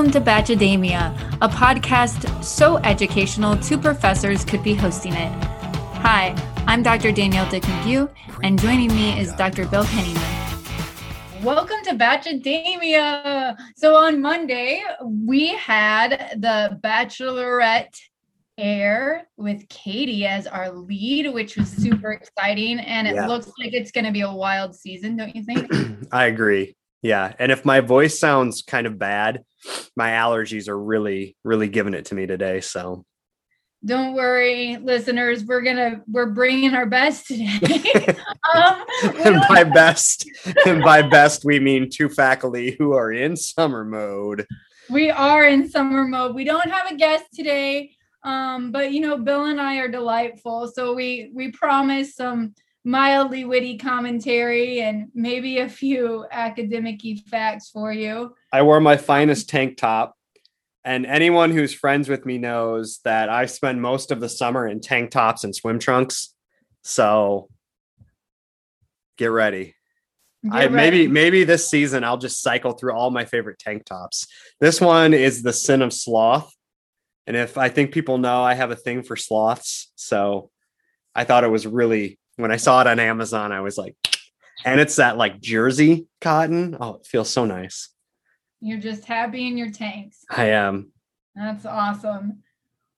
Welcome to Bachademia, a podcast so educational two professors could be hosting it. Hi, I'm Dr. Danielle Dick McGue, and joining me is Dr. Bill Henneman. Welcome to Bachademia. So on Monday, we had the Bachelorette air with Katie as our lead, which was super exciting. And it Yeah. looks like it's going to be a wild season, don't you think? I agree. Yeah. And if my voice sounds kind of bad, my allergies are really, really giving it to me today. So Don't worry, listeners. We're gonna we're bringing our best today. um, and by best, and by best, we mean two faculty who are in summer mode. we are in summer mode. We don't have a guest today, um, but you know, Bill and I are delightful. So we we promise some mildly witty commentary and maybe a few academic facts for you. I wore my finest tank top. And anyone who's friends with me knows that I spend most of the summer in tank tops and swim trunks. So get ready. I Get maybe maybe this season I'll just cycle through all my favorite tank tops. This one is the sin of sloth. And if I think people know I have a thing for sloths, so I thought it was really when I saw it on Amazon, I was like, and it's that like jersey cotton. Oh, it feels so nice. You're just happy in your tanks. I am. That's awesome.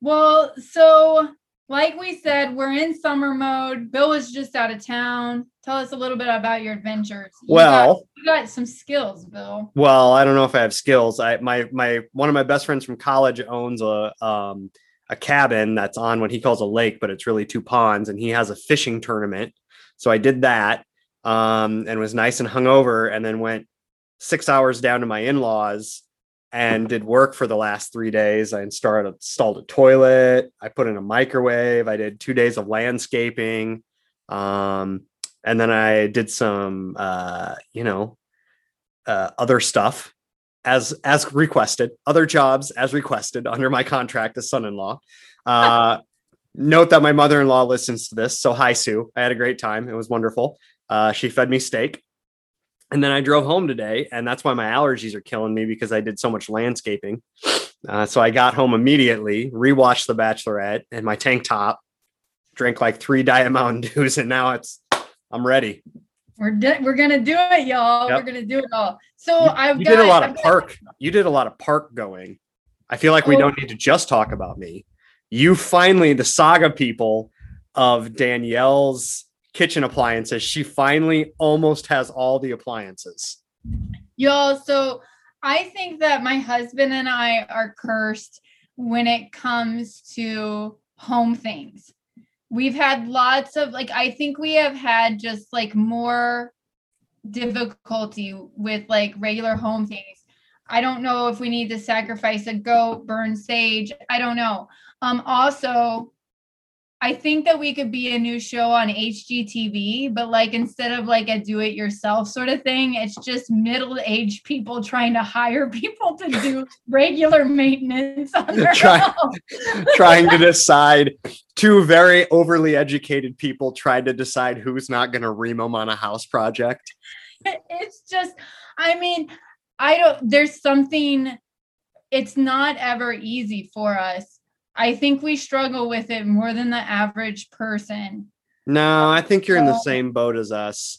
Well, so like we said, we're in summer mode. Bill was just out of town. Tell us a little bit about your adventures. You Well, got, you got some skills, Bill. Well, I don't know if I have skills. I my my one of my best friends from college owns a um a cabin that's on what he calls a lake, but it's really two ponds, and he has a fishing tournament. So I did that, um, and was nice and hungover, and then went six hours down to my in-laws and did work for the last three days. I installed installed a toilet, I put in a microwave, I did two days of landscaping, um, and then I did some uh, you know, uh, other stuff as as requested, other jobs as requested under my contract as son-in-law. Uh, note that my mother-in-law listens to this, so hi Sue. I had a great time. It was wonderful. Uh, she fed me steak, and then I drove home today, and that's why my allergies are killing me because I did so much landscaping. Uh, so I got home immediately, rewatched The Bachelorette and my tank top, drank like three Diet Mountain Dews, and now it's I'm ready. We're we're gonna do it, y'all. Yep. We're gonna do it all. So you, I've you got did a lot I've of got- park. You did a lot of park going. I feel like we Oh. don't need to just talk about me. You finally, the saga people of Danielle's kitchen appliances, she finally almost has all the appliances. Y'all, so I think that my husband and I are cursed when it comes to home things. We've had lots of like I think we have had just like more difficulty with like regular home things. I don't know if we need to sacrifice a goat, burn sage. I don't know. Um also I think that we could be a new show on HGTV, but like instead of like a do it yourself sort of thing, it's just middle aged people trying to hire people to do regular maintenance on their Try- home. trying to decide, two very overly educated people tried to decide who's not going to ream them on a house project. It's just, I mean, I don't, there's something, it's not ever easy for us. I think we struggle with it more than the average person. No, um, I think you're in the same boat as us.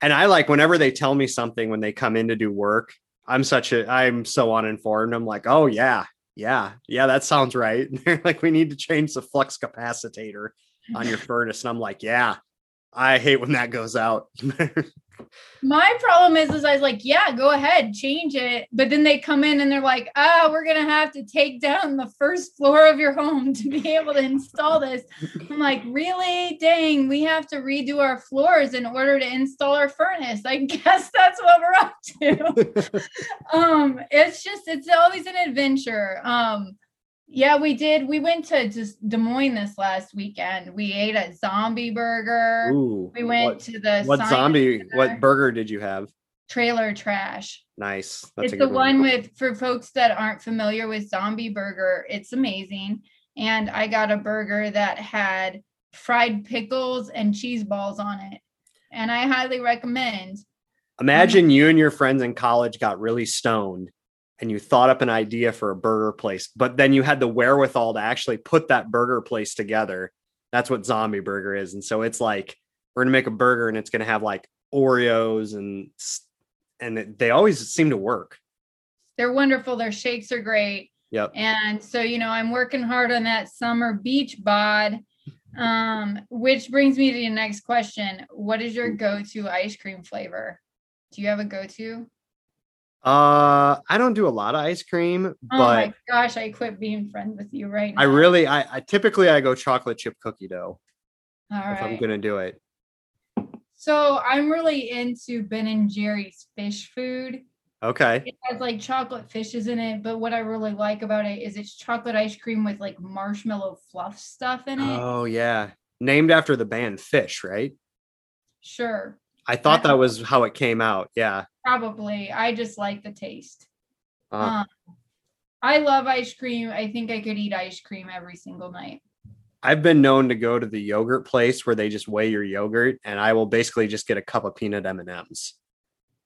And I like whenever they tell me something when they come in to do work, I'm such a I'm so uninformed. I'm like, oh yeah, yeah, yeah, that sounds right. They're like, we need to change the flux capacitor on your furnace. And I'm like, yeah, I hate when that goes out. My problem is, is I was like, yeah, go ahead, change it. But then they come in and they're like, ah, we're gonna have to take down the first floor of your home to be able to install this. I'm like, really? Dang, we have to redo our floors in order to install our furnace. I guess that's what we're up to. um, it's just it's always an adventure. Um, yeah, we did. We went to just Des Moines this last weekend. We ate a zombie burger. Ooh, we went what, to the what zombie? What burger did you have? trailer trash. Nice. That's it's the good one with for folks that aren't familiar with zombie burger. It's amazing. And I got a burger that had fried pickles and cheese balls on it. And I highly recommend. Imagine you and your friends in college got really stoned and you thought up an idea for a burger place, but then you had the wherewithal to actually put that burger place together. That's what zombie burger is. And so it's like we're gonna make a burger and it's gonna have like Oreos and and they always seem to work. They're wonderful. Their shakes are great. Yep. And so, you know, I'm working hard on that summer beach bod. Um, which brings me to the next question. What is your go-to ice cream flavor? Do you have a go-to? Uh, I don't do a lot of ice cream, Oh but my gosh, I quit being friends with you right now. I really, I, I typically I go chocolate chip cookie dough All if I'm gonna do it. So I'm really into Ben and Jerry's Phish Food. Okay. It has like chocolate fishes in it, but what I really like about it is it's chocolate ice cream with like marshmallow fluff stuff in it. Oh yeah, named after the band Phish, right? Sure, I thought that was how it came out. Yeah. probably. I just like the taste. Uh, Um, I love ice cream. I think I could eat ice cream every single night. I've been known to go to the yogurt place where they just weigh your yogurt, and I will basically just get a cup of peanut M and M's,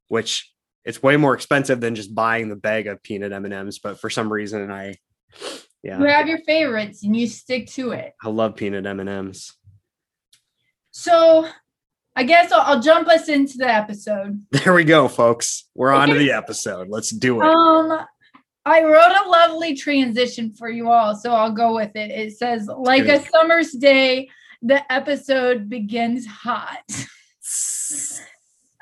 which it's way more expensive than just buying the bag of peanut M and M's. But for some reason, I yeah, You have your favorites and you stick to it. I love peanut M and M's. So I guess I'll, I'll jump us into the episode. There we go, folks. We're on to the episode. Let's do it. Um, I wrote a lovely transition for you all, so I'll go with it. It says, like a summer's day, the episode begins hot.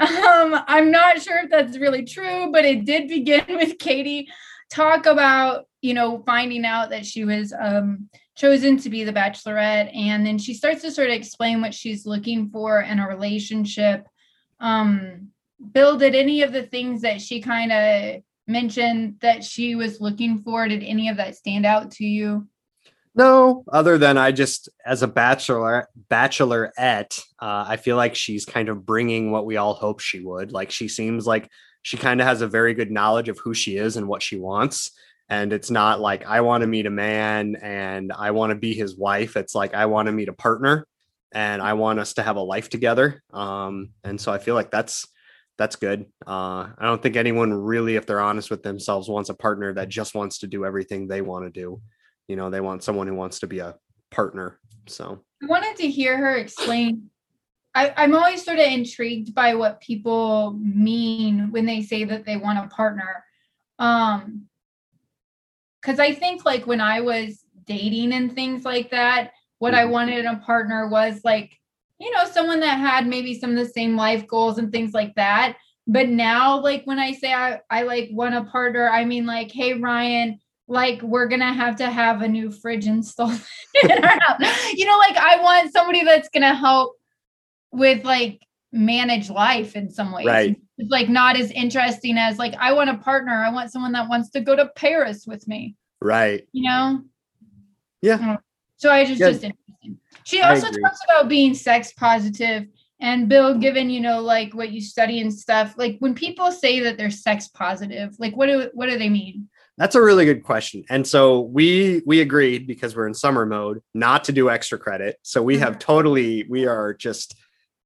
Um, I'm not sure if that's really true, but it did begin with Katie talk about, you know, finding out that she was um chosen to be the bachelorette. And then she starts to sort of explain what she's looking for in a relationship. Um, Bill, did any of the things that she kind of mentioned that she was looking for, did any of that stand out to you? No, other than I just as a bachelor bachelorette, uh, I feel like she's kind of bringing what we all hope she would. Like she seems like she kind of has a very good knowledge of who she is and what she wants. And it's not like I want to meet a man and I want to be his wife. It's like I want to meet a partner and I want us to have a life together. Um, and so I feel like that's that's good. Uh, I don't think anyone really, if they're honest with themselves, wants a partner that just wants to do everything they want to do you know they want someone who wants to be a partner so I wanted to hear her explain. I, I'm always sort of intrigued by what people mean when they say that they want a partner. Um, because I think like when I was dating and things like that, what I Mhm. wanted in a partner was like, you know, someone that had maybe some of the same life goals and things like that. But now, like when I say I, I like want a partner, I mean like, hey Ryan, like we're gonna have to have a new fridge installed in our house. You know, like I want somebody that's gonna help with like manage life in some ways. Right. Like not as interesting as like I want a partner. I want someone that wants to go to Paris with me. right You know. Yeah. Mm. So I just Yeah. just interesting. She also talks about being sex positive and Bill, given you know like what you study and stuff, like when people say that they're sex positive, like what do what do they mean? that's a really good question and so we we agreed because we're in summer mode not to do extra credit so we have totally we are just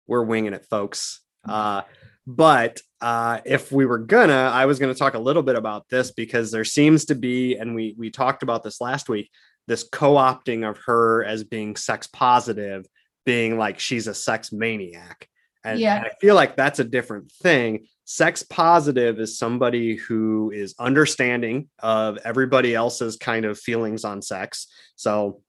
we're winging it folks uh but uh if we were gonna i was gonna talk a little bit about this because there seems to be and we we talked about this last week this co-opting of her as being sex positive being like she's a sex maniac. And, Yeah. and i feel like that's a different thing. Sex positive is somebody who is understanding of everybody else's kind of feelings on sex. So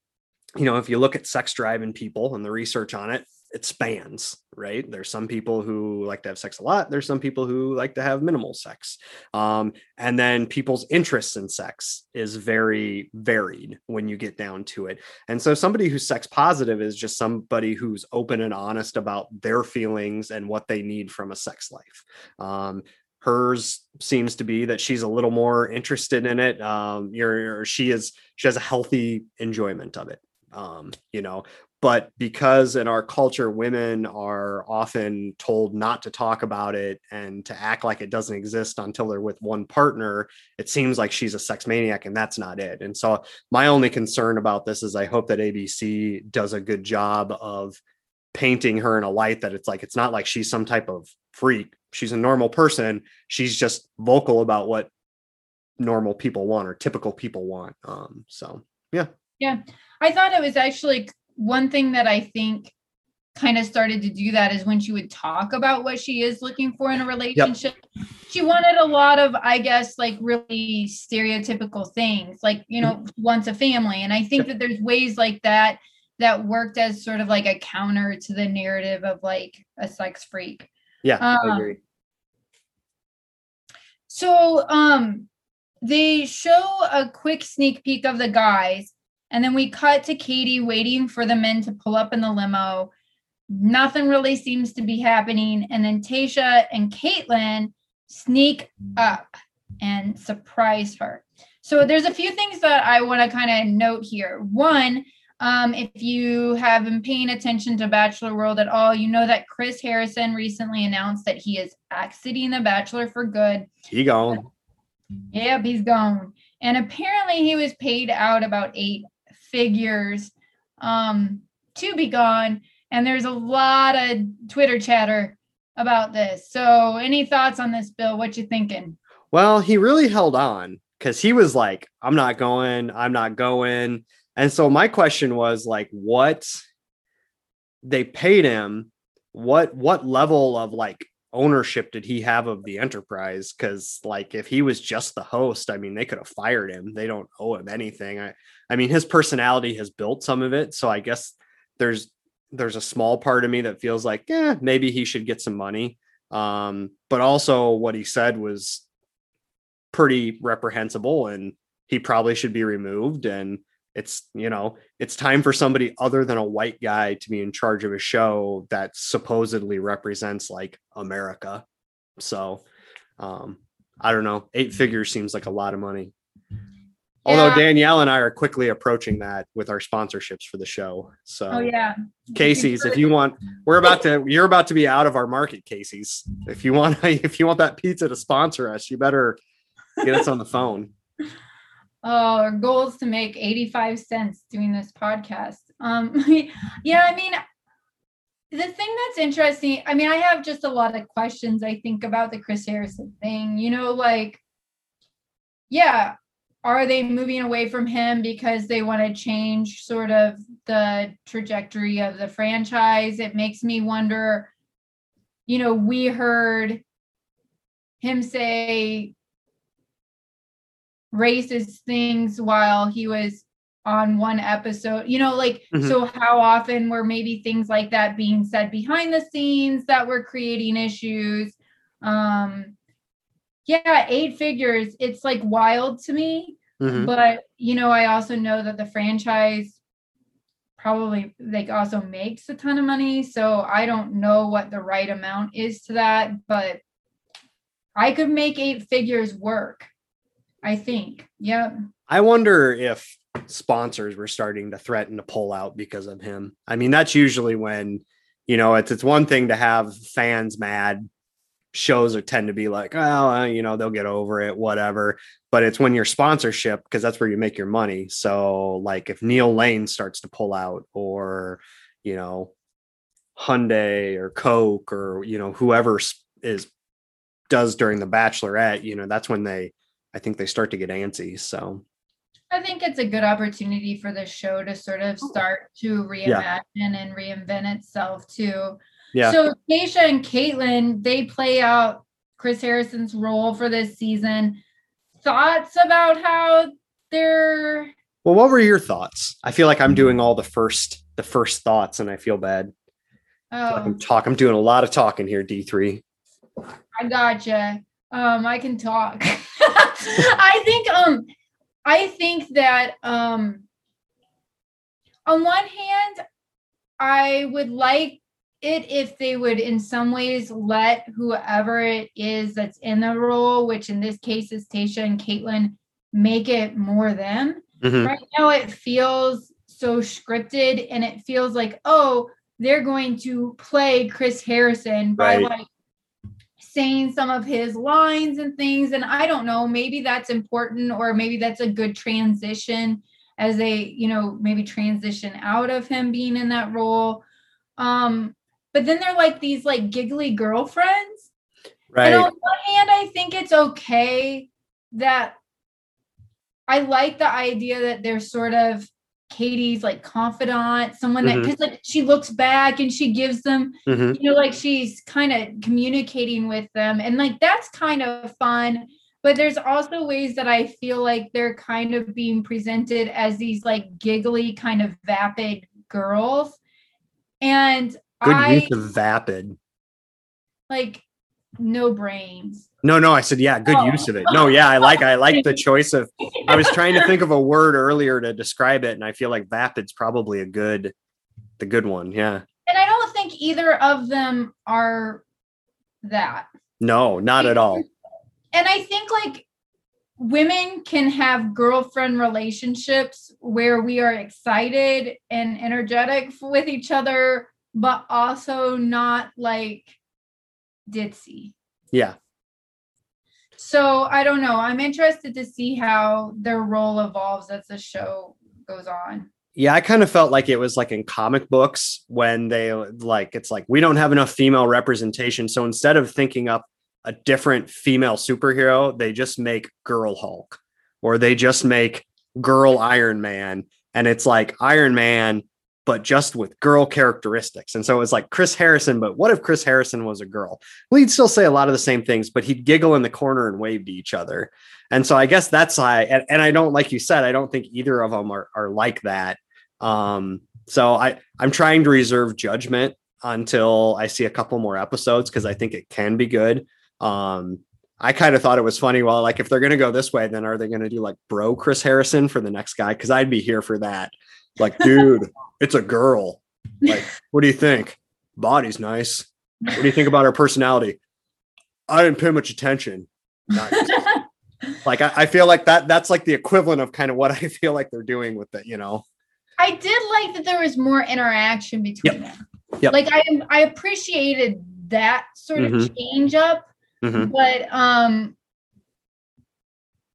you know if you look at sex drive in people and the research on it it spans right? There's some people who like to have sex a lot there's some people who like to have minimal sex um, and then people's interests in sex is very varied when you get down to it. And so somebody who's sex positive is just somebody who's open and honest about their feelings and what they need from a sex life. Um, hers seems to be that she's a little more interested in it um you're she is she has a healthy enjoyment of it um you know but because in our culture women are often told not to talk about it and to act like it doesn't exist until they're with one partner it seems like she's a sex maniac and that's not it and so my only concern about this is i hope that abc does a good job of painting her in a light that it's like it's not like she's some type of freak she's a normal person she's just vocal about what normal people want or typical people want. Um, so yeah. Yeah. I thought it was actually one thing that I think kind of started to do that is when she would talk about what she is looking for in a relationship. Yep. She wanted a lot of, I guess, like really stereotypical things, like, you know, mm-hmm. wants a family. And I think yep. that there's ways like that that worked as sort of like a counter to the narrative of like a sex freak. Yeah, um, I agree. So um they show a quick sneak peek of the guys, and then we cut to Katie waiting for the men to pull up in the limo. Nothing really seems to be happening. And then Tayshia and Kaitlyn sneak up and surprise her. So there's a few things that I want to kind of note here. One, um, if you have been paying attention to Bachelor World at all, you know that Chris Harrison recently announced that he is exiting The Bachelor for good. He gone. Yep, he's gone. And apparently he was paid out about eight figures um, to be gone. And there's a lot of Twitter chatter about this. So any thoughts on this, Bill? What you thinking? Well, he really held on because he was like, I'm not going, I'm not going. And so my question was like, what they paid him, what what level of like ownership did he have of the enterprise? Because like if he was just the host, I mean, they could have fired him. They don't owe him anything. I I mean, his personality has built some of it. So I guess there's there's a small part of me that feels like, yeah, maybe he should get some money. Um, but also what he said was pretty reprehensible and he probably should be removed. And it's you know it's time for somebody other than a white guy to be in charge of a show that supposedly represents like america. So um i don't know. Eight figures seems like a lot of money. Yeah. although danielle and i are quickly approaching that with our sponsorships for the show. So oh yeah. Casey's if you want we're about to you're about to be out of our market casey's. If you want if you want that pizza to sponsor us you better get us on the phone Oh, our goal is to make 85 cents doing this podcast. Um, yeah, I mean, the thing that's interesting, I mean, I have just a lot of questions, I think, about the Chris Harrison thing. You know, like, yeah, are they moving away from him because they want to change sort of the trajectory of the franchise? It makes me wonder, you know, we heard him say racist things while he was on one episode you know like mm-hmm. so how often were maybe things like that being said behind the scenes that were creating issues um yeah eight figures it's like wild to me mm-hmm. but you know i also know that the franchise probably like also makes a ton of money so i don't know what the right amount is to that but i could make eight figures work I think. Yep. I wonder if sponsors were starting to threaten to pull out because of him. I mean, that's usually when, you know, it's it's one thing to have fans mad. Shows are tend to be like, oh, uh, you know, they'll get over it, whatever. But it's when your sponsorship, because that's where you make your money. So, like, if Neil Lane starts to pull out, or you know, Hyundai or Coke or you know whoever is does during the Bachelorette, you know, that's when they I think they start to get antsy. So I think it's a good opportunity for the show to sort of start to reimagine yeah. and reinvent itself too. Yeah. So Tayshia and Kaitlyn, they play out Chris Harrison's role for this season. Thoughts about how they're well, what were your thoughts? I feel like I'm doing all the first the first thoughts and I feel bad. Oh. Like I'm talk I'm doing a lot of talking here, D3. I gotcha. Um, I can talk. I think um I think that um on one hand, I would like it if they would in some ways let whoever it is that's in the role, which in this case is Tasha and Kaitlyn, make it more them. Mm-hmm. Right now it feels so scripted and it feels like, oh, they're going to play Chris Harrison by right. like saying some of his lines and things. And I don't know, maybe that's important or maybe that's a good transition as they, you know, maybe transition out of him being in that role. Um, but then they're like these like giggly girlfriends. Right. And on one hand, I think it's okay that I like the idea that they're sort of Katie's like confidant, someone that because like she looks back and she gives them, Mhm. you know, like she's kind of communicating with them, and like that's kind of fun. But there's also ways that I feel like they're kind of being presented as these like giggly, kind of vapid girls, and Good I use of vapid. like no brains. No, no, I said yeah, good Oh. use of it. No, yeah, I like I like the choice of I was trying to think of a word earlier to describe it, and I feel like vapid's probably a good the good one. Yeah. And I don't think either of them are that. No, not at all. And I think like women can have girlfriend relationships where we are excited and energetic with each other, but also not like ditzy. Yeah. So I don't know. I'm interested to see how their role evolves as the show goes on. Yeah, I kind of felt like it was like in comic books when they like it's like we don't have enough female representation. So instead of thinking up a different female superhero, they just make girl Hulk or they just make girl Iron Man. And it's like Iron Man, but just with girl characteristics. And so it was like Chris Harrison, but what if Chris Harrison was a girl? Well, he'd still say a lot of the same things, but he'd giggle in the corner and wave to each other. And so I guess that's I and, and I don't like you said, I don't think either of them are, are like that. Um, so I I'm trying to reserve judgment until I see a couple more episodes because I think it can be good. Um, I kind of thought it was funny. Well, like if they're gonna go this way, then are they gonna do like bro Chris Harrison for the next guy? Because I'd be here for that. Like, dude, it's a girl. Like, what do you think? Body's nice. What do you think about her personality? I didn't pay much attention. Nice. like I, I feel like that that's like the equivalent of kind of what I feel like they're doing with it, you know. I did like that there was more interaction between them. Yep. Like I I appreciated that sort of Mhm. change up, Mhm. but um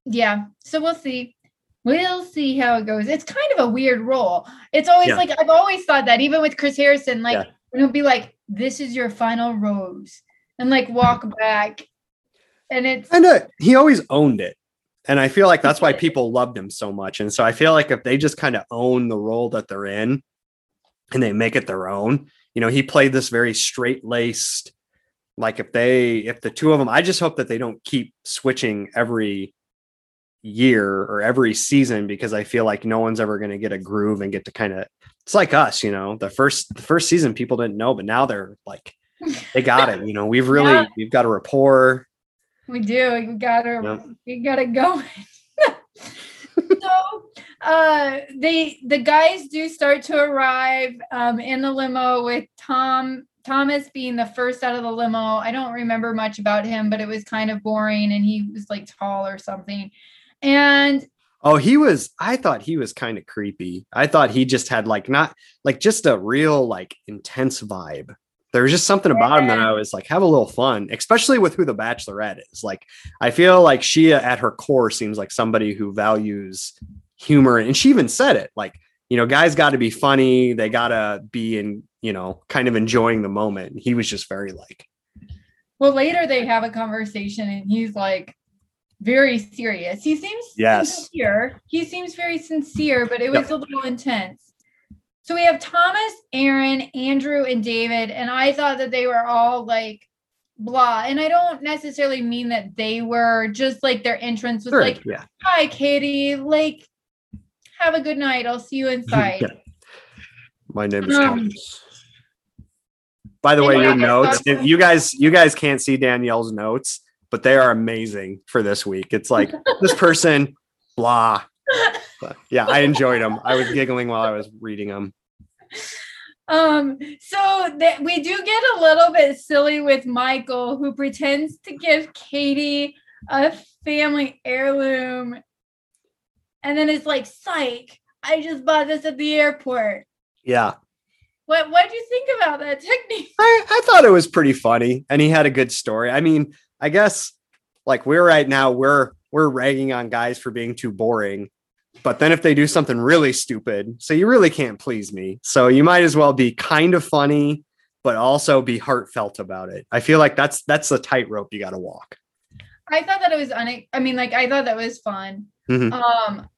yeah, so we'll see. We'll see how it goes. It's kind of a weird role. It's always Yeah. like I've always thought that even with Chris Harrison, like Yeah. he'll be like, This is your final rose, and like walk back. And it's And uh, he always owned it. And I feel like that's why people loved him so much. And so I feel like if they just kind of own the role that they're in and they make it their own, you know, he played this very straight laced, like if they, if the two of them, I just hope that they don't keep switching every year or every season because I feel like no one's ever going to get a groove and get to kind of, it's like us, you know, the first, the first season people didn't know, but now they're like, they got it. You know, we've really, Yeah. we've got a rapport. We do. We gotta Yep. we got it going. so uh they the guys do start to arrive um in the limo with Tom Thomas being the first out of the limo. I don't remember much about him, but it was kind of boring and he was like tall or something. And Oh, he was. I thought he was kind of creepy. I thought he just had like not like just a real like intense vibe. There was just something about him that I was like, have a little fun, especially with who the Bachelorette is. Like, I feel like she uh, at her core seems like somebody who values humor, and she even said it. Like, you know, guys got to be funny. They got to be in, you know, kind of enjoying the moment. He was just very like, well later they have a conversation and he's like very serious. He seems Yes. sincere. He seems very sincere, but it was a little intense. So we have Thomas, Aaron, Andrew, and David, and I thought that they were all like blah. And I don't necessarily mean that they were just like their entrance was sure, like, yeah, "Hi, Katie. Like, have a good night. I'll see you inside." Yeah. My name is Um, Thomas. By the way, your notes, you guys, you guys can't see Danielle's notes, but they are amazing for this week. It's like this person, blah. But yeah, I enjoyed them. I was giggling while I was reading them. Um, so that we do get a little bit silly with Michael, who pretends to give Katie a family heirloom, and then it's like, "Psych! I just bought this at the airport." Yeah, What What do you think about that technique? I, I thought it was pretty funny, and he had a good story. I mean, I guess like we're right now, we're we're ragging on guys for being too boring. But then if they do something really stupid, so you really can't please me. So you might as well be kind of funny, but also be heartfelt about it. I feel like that's that's the tightrope you got to walk. I thought that it was un. I mean, like I thought that was fun. Mhm. Um,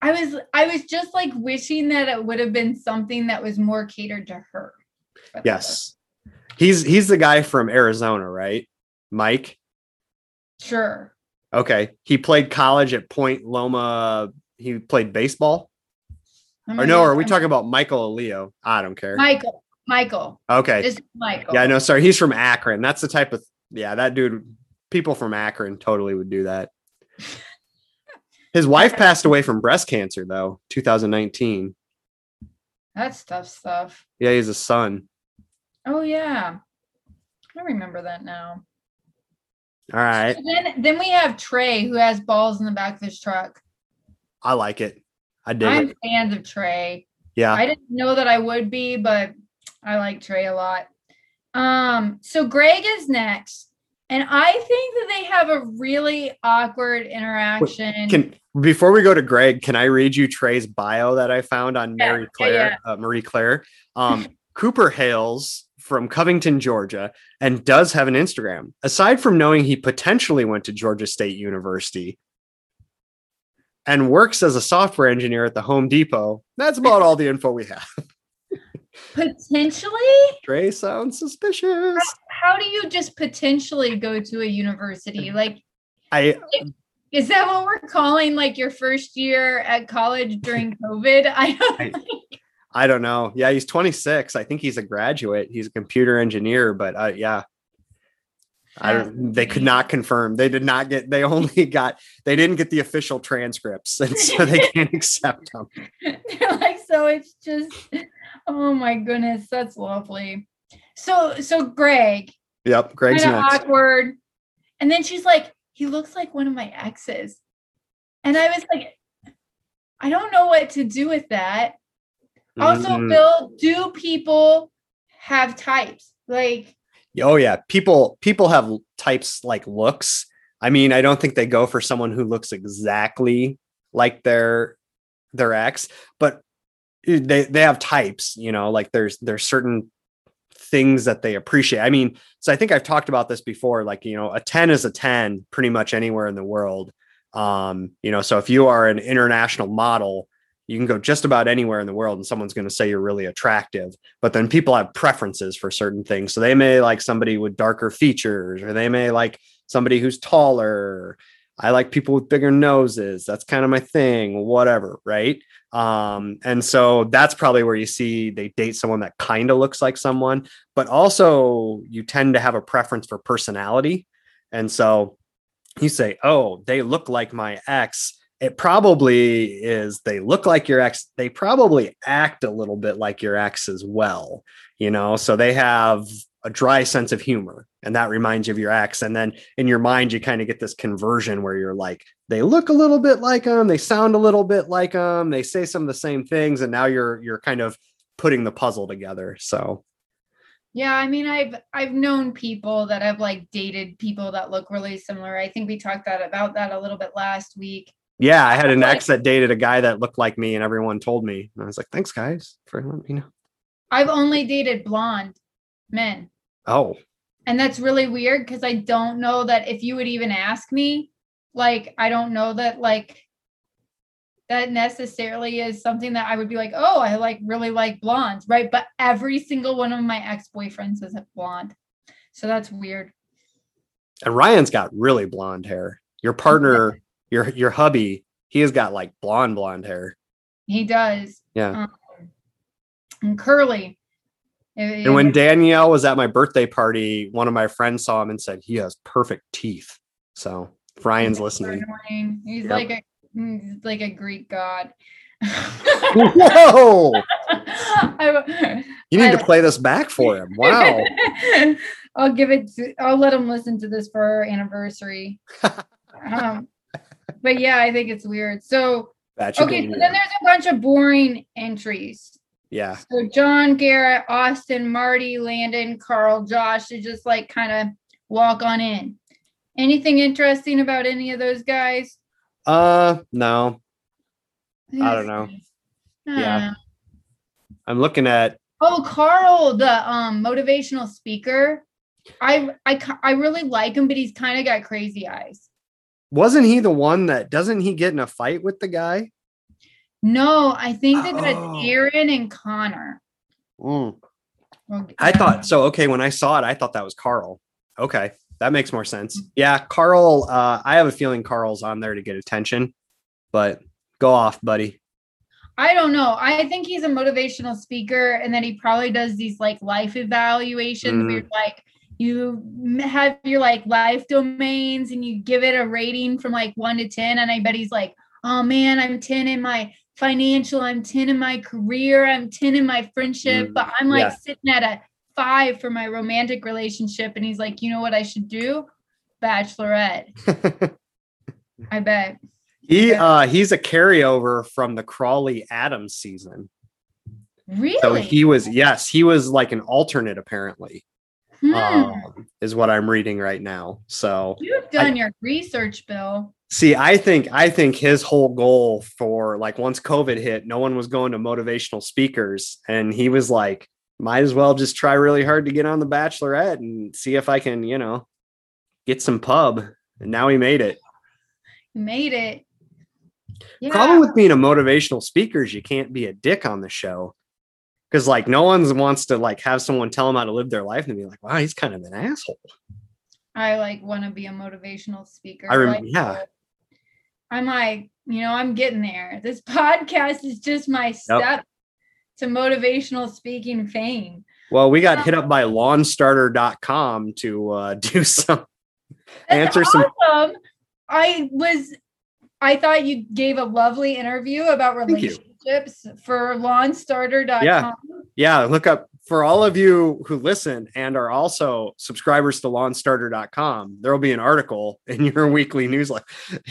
I was I was just like wishing that it would have been something that was more catered to her. Yes. He's he's the guy from Arizona, right? Mike. Sure. Okay. He played college at Point Loma. He played baseball. Or no, are we talking about Michael Leo? I don't care. Michael? Michael. Okay. Michael. Yeah, no, sorry. He's from Akron. That's the type of yeah, that dude, people from Akron totally would do that. His wife passed away from breast cancer though, 2019. That's tough stuff. Yeah, he's a son. Oh yeah. I remember that now. All right. Then then we have Tre who has balls in the back of his truck. I like it. I dig I'm it. fans of Tre. Yeah. I didn't know that I would be, but I like Tre a lot. Um, so Greg is next, and I think that they have a really awkward interaction. Can before we go to Greg, can I read you Tre's bio that I found on Yeah, Mary yeah, Claire? Uh, Marie Claire. Um, Cooper hails from Covington, Georgia, and does have an Instagram. Aside from knowing he potentially went to Georgia State University and works as a software engineer at the Home Depot, that's about all the info we have. potentially, Tre sounds suspicious. how do you just potentially go to a university? Like, I is that what we're calling like your first year at college during COVID? I don't. I- I don't know. Yeah, he's 26. I think he's a graduate. He's a computer engineer, but uh, yeah. I don't, they could not confirm. They did not get they only got they didn't get the official transcripts and so they can't accept them. They're like, so it's just, oh my goodness, that's lovely. So, so Greg, Yep, Greg's next. awkward, and then she's like, he looks like one of my exes, and I was like, I don't know what to do with that. Also, Mhm. Bill, do people have types? Like, Oh yeah, people people have types like looks. I mean, I don't think they go for someone who looks exactly like their their ex, but they they have types, you know, like there's there's certain things that they appreciate. I mean, so I think I've talked about this before like, you know, a 10 is a 10 pretty much anywhere in the world. Um, you know, so if you are an international model, you can go just about anywhere in the world and someone's going to say you're really attractive but then people have preferences for certain things. So they may like somebody with darker features, or they may like somebody who's taller. I like people with bigger noses. That's kind of my thing, whatever. Right. Um, and so that's probably where you see they date someone that kind of looks like someone, but also you tend to have a preference for personality. And so you say, oh, they look like my ex it probably is they look like your ex they probably act a little bit like your ex as well you know so they have a dry sense of humor and that reminds you of your ex and then in your mind you kind of get this conversion where you're like they look a little bit like them they sound a little bit like them they say some of the same things and now you're you're kind of putting the puzzle together so yeah, I mean, I've I've known people that have like dated people that look really similar. I think we talked that about that a little bit last week. Yeah i had an ex that dated a guy that looked like me and everyone told me and i was like thanks guys for letting me know I've only dated blonde men. oh And that's really weird because I don't know that if you would even ask me, like, I don't know that like that necessarily is something that I would be like, oh, I like really like blondes, right? But every single one of my ex-boyfriends is a blonde. So that's weird. And Ryan's got really blonde hair. Your partner, your your hubby, he has got like blonde blonde hair. He does. Yeah. Um, and curly. It- And when Danielle was at my birthday party, one of my friends saw him and said he has perfect teeth. So Ryan's listening. annoying. He's Yep. like a he's like a Greek god. Whoa! I- You need to play this back for him. Wow. I'll give it to I'll let him listen to this for our anniversary. um, but yeah, I think it's weird. So That should okay, so then there's a bunch of boring entries. Yeah. So John, Garrett, Austin, Marty, Landon, Karl, Josh to just like kind of walk on in. Anything interesting about any of those guys? Uh no. I don't know. I Yeah. I'm looking at Oh, Karl, the um motivational speaker. I I I really like him, but he's kind of got crazy eyes. Wasn't he the one that doesn't he get in a fight with the guy? No, I think that that's Oh. Aaron and Connor. Mm. Well, I thought so. Okay, when I saw it, I thought that was Karl. Okay, that makes more sense. Yeah, Karl. Uh, I have a feeling Karl's on there to get attention, but go off, buddy. I don't know. I think he's a motivational speaker, and then he probably does these like life evaluations where Mm. you're like you have your like life domains and you give it a rating from like one to ten. And I bet he's like, oh man, I'm 10 in my financial, I'm 10 in my career, I'm 10 in my friendship, Mm, but I'm like yeah. sitting at a five for my romantic relationship. And he's like, you know what I should do? Bachelorette. I bet. he uh, he's a carryover from the Crawley Adams season. Really? So he was yes, he was like an alternate apparently. Hmm. Um, is what I'm reading right now. So You've done your research, Bill. See, I think I think his whole goal for like once COVID hit, no one was going to motivational speakers, and he was like, might as well just try really hard to get on the Bachelorette and see if I can, you know, get some pub. And now he made it. Made it. Yeah. Problem with being a motivational speaker is you can't be a dick on the show. Because like no one wants to like have someone tell them how to live their life and be like, wow, he's kind of an asshole. I like want to be a motivational speaker. I rem- like, yeah. I'm like, you know, I'm getting there. This podcast is just my step to motivational speaking fame. Well, we got hit up by lawnstarter.com to uh, do some answer some. I was I thought you gave a lovely interview about Thank for lawnstarter.com. Yeah. yeah, look up for all of you who listen and are also subscribers to lawnstarter.com. There will be an article in your weekly newsletter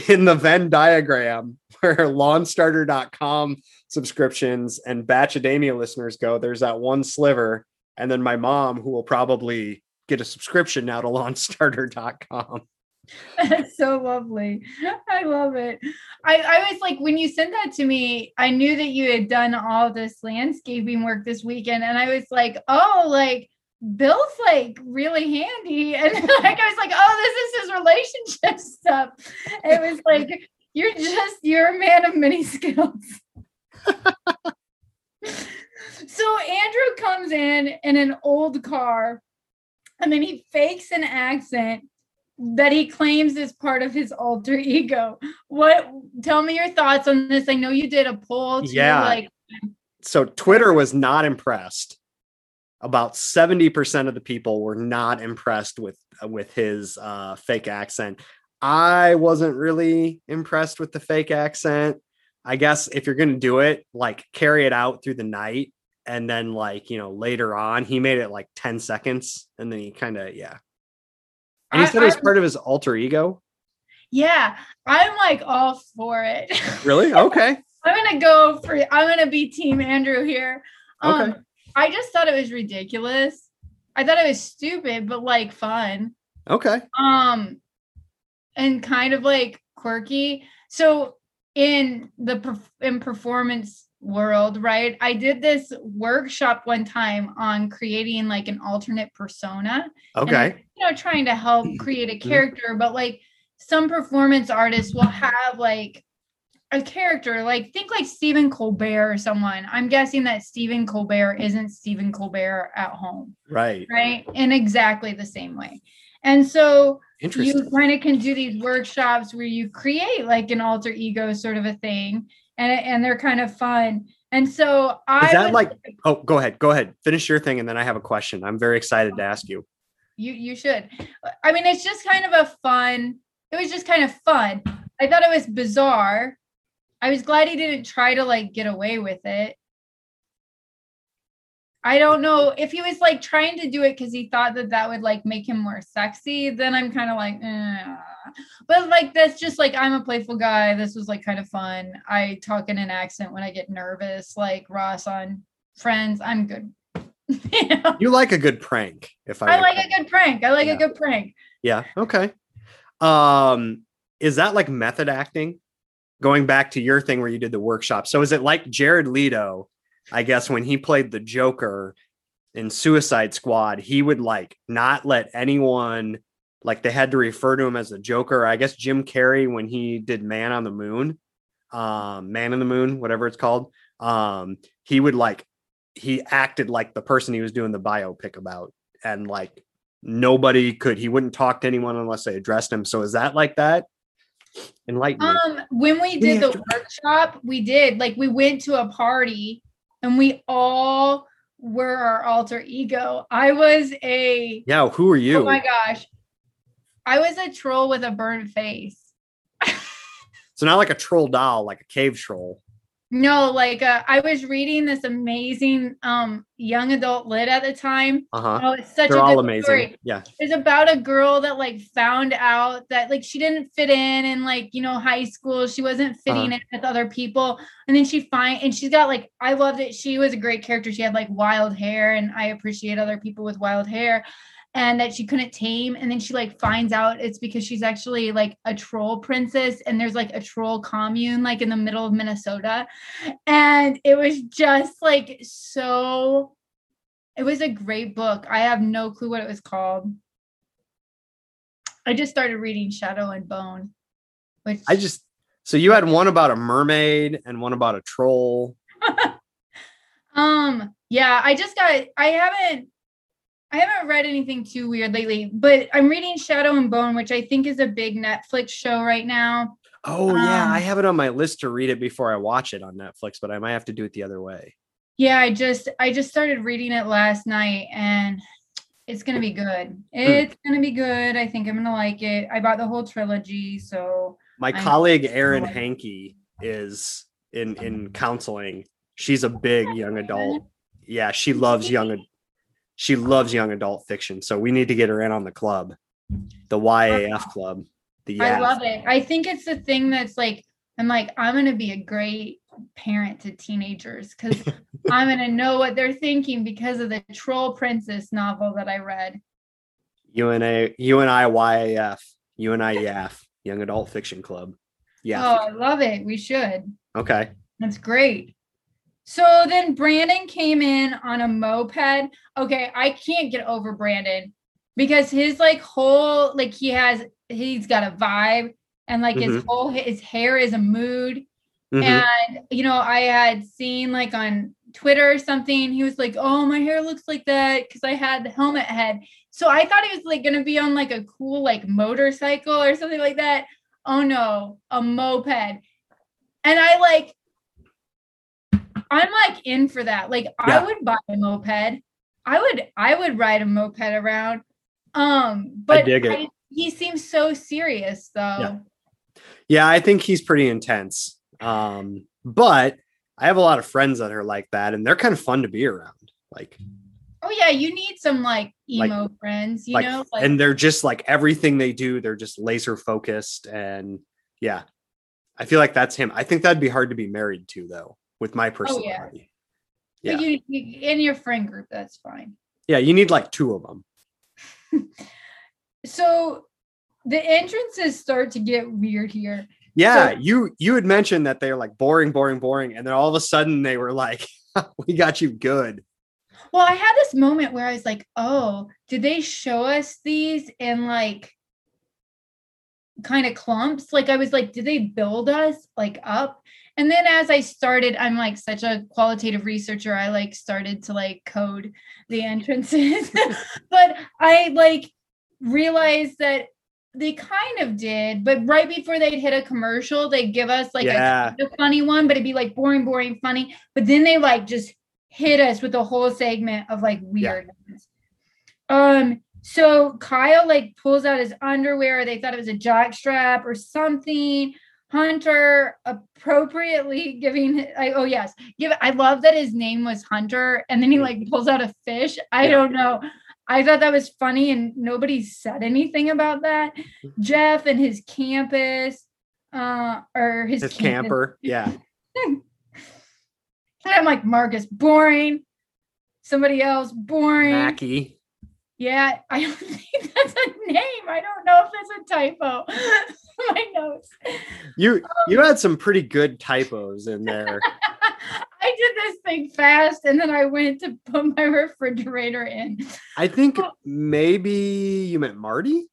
in the Venn diagram where lawnstarter.com subscriptions and Bachademia listeners go. There's that one sliver. And then my mom, who will probably get a subscription now to lawnstarter.com. That's so lovely. I love it. I, I was like, when you sent that to me, I knew that you had done all this landscaping work this weekend. And I was like, oh, like Bill's like really handy. And like I was like, oh, this is his relationship stuff. It was like, you're just you're a man of many skills. so Andrew comes in in an old car and then he fakes an accent that he claims is part of his alter ego. What tell me your thoughts on this? I know you did a poll too, Yeah. like so Twitter was not impressed. About 70% of the people were not impressed with with his uh, fake accent. I wasn't really impressed with the fake accent. I guess if you're going to do it, like carry it out through the night and then like, you know, later on, he made it like 10 seconds and then he kind of yeah. And he I- said it was I- part of his alter ego. yeah, I'm like all for it. Really? Okay. I'm gonna go for I'm gonna be team Andrew here. Um Okay. I just thought it was ridiculous. I thought it was stupid, but like fun. Okay. um and kind of like quirky so in the in performance world right i did this workshop one time on creating like an alternate persona and, Okay. you know trying to help create a mm-hmm. character but like some performance artists will have like a character like think like Stephen Colbert or someone. I'm guessing that Stephen Colbert isn't Stephen Colbert at home Right. right? In exactly the same way. And so you kind of can do these workshops where you create like an alter ego sort of a thing, and and they're kind of fun. And so I Is that like oh go ahead, go ahead. Finish your thing and then I have a question. I'm very excited to ask you. you you should. I mean, it's just kind of a fun. It was just kind of fun. I thought it was bizarre. I was glad he didn't try to like get away with it. I don't know if he was like trying to do it because he thought that that would like make him more sexy. Then I'm kind of like, eh. but like that's just like I'm a playful guy. This was like kind of fun. I talk in an accent when I get nervous, like Ross on Friends. I'm good. you know? You like a good prank, if I I like a good prank. I like Yeah. a good prank. Yeah. Okay. Um, is that like method acting? Going back to your thing where you did the workshop. So is it like Jared Leto? I guess when he played the Joker in Suicide Squad, he would like not let anyone like they had to refer to him as the Joker. I guess Jim Carrey when he did Man on the Moon, um, Man in the Moon, whatever it's called, um, he would like he acted like the person he was doing the biopic about, and like nobody could. He wouldn't talk to anyone unless they addressed him. So is that like that? Enlighten me. Um, when we did the workshop, we did like we went to a party and we all were our alter ego. I was a yeah. Who are you? oh my gosh, I was a troll with a burnt face. so not like a troll doll, like a cave troll. No, like uh, I was reading this amazing um young adult lit at the time. Uh huh. Oh, it's such They're a all amazing. story. Yeah. It's about a girl that like found out that like she didn't fit in in like you know high school. She wasn't fitting Uh-huh. in with other people, and then she find and she's got like I loved it. She was a great character. She had like wild hair, and I appreciate other people with wild hair. And that she couldn't tame, and then she like finds out it's because she's actually like a troll princess, and there's like a troll commune like in the middle of Minnesota, and it was just like so. It was a great book. I have no clue what it was called. I just started reading Shadow and Bone, which I just so you had one about a mermaid and one about a troll. um yeah, I just got I haven't I haven't read anything too weird lately, but I'm reading Shadow and Bone, which I think is a big Netflix show right now. Oh yeah, Um, I have it on my list to read it before I watch it on Netflix, but I might have to do it the other way. Yeah, I just I just started reading it last night and it's gonna be good. It's gonna be good. I think I'm gonna like it. I bought the whole trilogy, so My I know. colleague Erin Lord. Hankey is in in counseling. She's a big young adult. Yeah, she loves young she loves young adult fiction. So we need to get her in on the club. The YAF club. The I YAF. love it. I think it's the thing that's like, I'm like, I'm gonna be a great parent to teenagers because I'm gonna know what they're thinking because of the Troll Princess novel that I read. UNA UNI YAF. UNI YAF. Young Adult Fiction Club. Yeah. Oh, I love it. We should. Okay. That's great. So then Brandon came in on a moped. Okay, I can't get over Brandon because his like whole like he has he's got a vibe and like his Mhm. whole his hair is a mood. Mhm. And you know, I had seen like on Twitter or something, he was like, "Oh, my hair looks like that because I had the helmet head." So I thought he was like gonna be on like a cool like motorcycle or something like that. Oh no, a moped. And I like, I'm like in for that. Like, Yeah. I would buy a moped. I would, I would ride a moped around. Um, but. I- he seems so serious though. Yeah. Yeah, I think he's pretty intense. Um, but I have a lot of friends that are like that, and they're kind of fun to be around. Like, Oh yeah, you need some like Like- emo friends, you like, know? Like, and they're just like everything they do, they're just laser focused, and yeah, I feel like that's him. I think that'd be hard to be married to, though, with my oh, personality. but yeah. you, you in your friend group, that's fine. Yeah, you need like two of them. So the entrances start to get weird here. Yeah, So- you you had mentioned that they're like boring, boring, boring, and then all of a sudden they were like, "We got you good." Well, I had this moment where I was like, oh, did they show us these in like kind of clumps? Like I was like, did they build us like up? And then as I started, I'm like such a qualitative researcher. I like started to like code the entrances. but I like realized that they kind of did, but right before they'd hit a commercial, they'd give us like Yeah. a, a funny one, but it'd be like boring, boring, funny. But then they like just hit us with a whole segment of like Yeah. Um, so Kyle like pulls out his underwear. They thought it was a jock strap or something. Hunter appropriately giving I, oh yes. Give I love that his name was Hunter and then he like pulls out a fish. I don't know. I thought that was funny and nobody said anything about that. Jeff and his campus uh or his, His campus. camper, yeah, And I'm like Marcus boring. Somebody else boring. Mackie. yeah I don't think that's a name. I don't know if that's a typo my notes You you um, had some pretty good typos in there. I did this thing fast and then I went to put my refrigerator in. I think oh. maybe you meant Marty.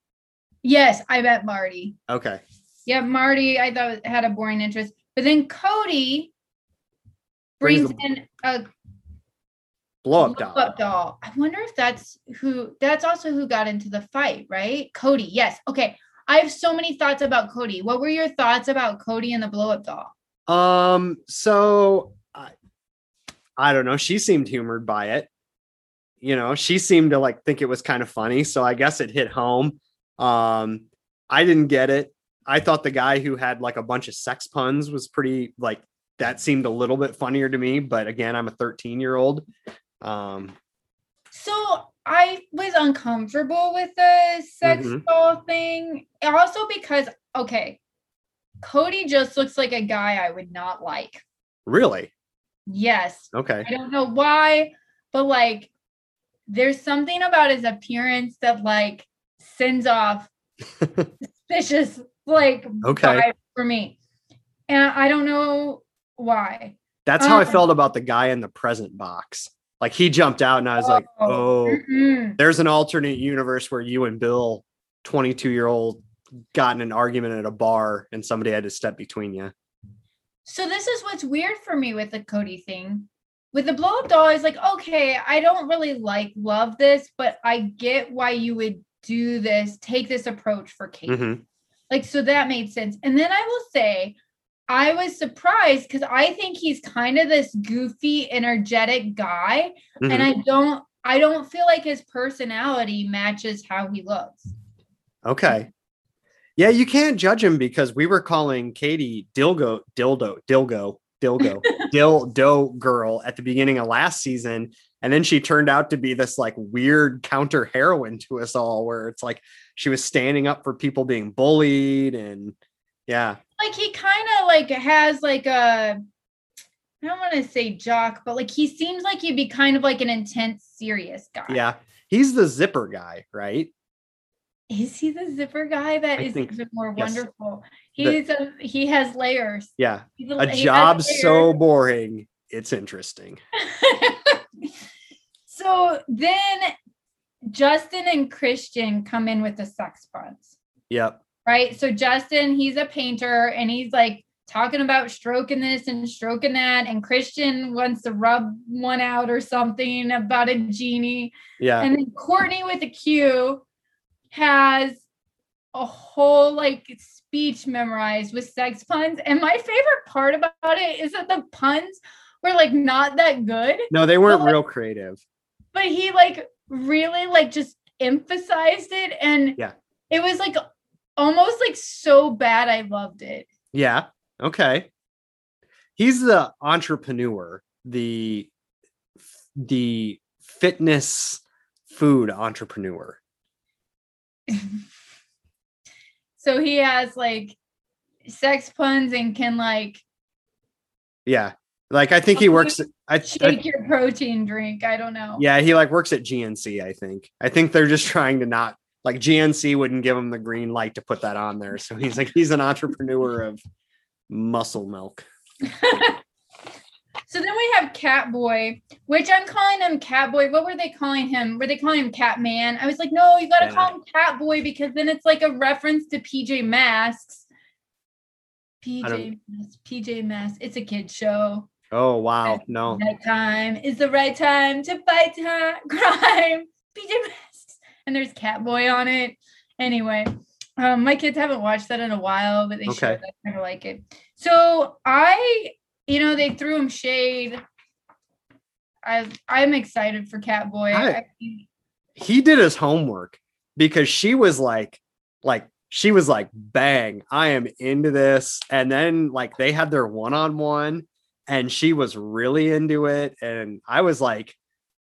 Yes, I met Marty. Okay. Yeah, Marty, I thought had a boring interest. But then Cody Brings brings in a Blow up doll. up doll. I wonder if that's who that's also who got into the fight, right? Cody. Yes. Okay. I have so many thoughts about Cody. What were your thoughts about Cody and the blow up doll? Um, so I, I don't know. She seemed humored by it. You know, she seemed to like think it was kind of funny. So I guess it hit home. Um, I didn't get it. I thought the guy who had like a bunch of sex puns was pretty like that seemed a little bit funnier to me. But again, I'm a 13 year old. Um, So I was uncomfortable with the sex Mhm. doll thing. Also because okay, Cody just looks like a guy I would not like. really? Yes. Okay. I don't know why, but like there's something about his appearance that like sends off suspicious like Okay. vibe for me. And I don't know why. That's how I Um, felt about the guy in the present box. Like he jumped out and I was like, Oh. oh, Mm-mm. there's an alternate universe where you and Bill, 22 year old, got in an argument at a bar and somebody had to step between you. So this is what's weird for me with the Cody thing. With the blow up doll, I was like, okay, I don't really like love this, but I get why you would do this, take this approach for Kate. Mhm. Like, so that made sense. And then I will say, I was surprised because I think he's kind of this goofy, energetic guy. Mhm. And I don't, I don't feel like his personality matches how he looks. Okay. Yeah, you can't judge him because we were calling Katie Dilgo, Dildo, Dilgo, Dilgo, Dildo girl at the beginning of last season. And then she turned out to be this like weird counter heroine to us all, where it's like she was standing up for people being bullied. And yeah, Like he kind of like has like a I don't want to say jock, but like he seems like he'd be kind of like an intense, serious guy. yeah. He's the zipper guy, right? Is he the zipper guy? That I is think- even more yes. wonderful. The- He's a he has layers. Yeah. A he job so boring, it's interesting. so then Justin and Christian come in with the sex puns, Yep. Right? So Justin, he's a painter and he's like talking about stroking this and stroking that. And Christian wants to rub one out or something about a genie. Yeah. And then Quartney with a Q has a whole like speech memorized with sex puns. And my favorite part about it is that the puns were like not that good, no, they weren't Well, real creative. but he like really like just emphasized it. And Yeah. it was like almost like so bad. I loved it. Yeah. Okay. He's the entrepreneur, the the fitness food entrepreneur. so he has like sex puns and can like Yeah. Like I think he works I, I shake your protein drink. I don't know. yeah, he like works at GNC, I think. I think they're just trying to not like GNC wouldn't give him the green light to put that on there. So he's like he's an entrepreneur of muscle milk. So then we have Catboy, which I'm calling him Catboy. What were they calling him? Were they calling him Catman? I was like, no, you gotta Yeah. call him Catboy because then it's like a reference to PJ Masks. PJ don't- Masks, PJ Masks. It's a kid show. Oh wow. No. Right time is the right time to fight time crime. PJ Masks. And there's Catboy on it. Anyway, um, my kids haven't watched that in a while, but they Okay. should. I kind of like it. So I, you know, they threw him shade. I I'm excited for Catboy. I- I, he did his homework because she was like like she was like bang i am into this and then like they had their one-on-one and she was really into it and i was like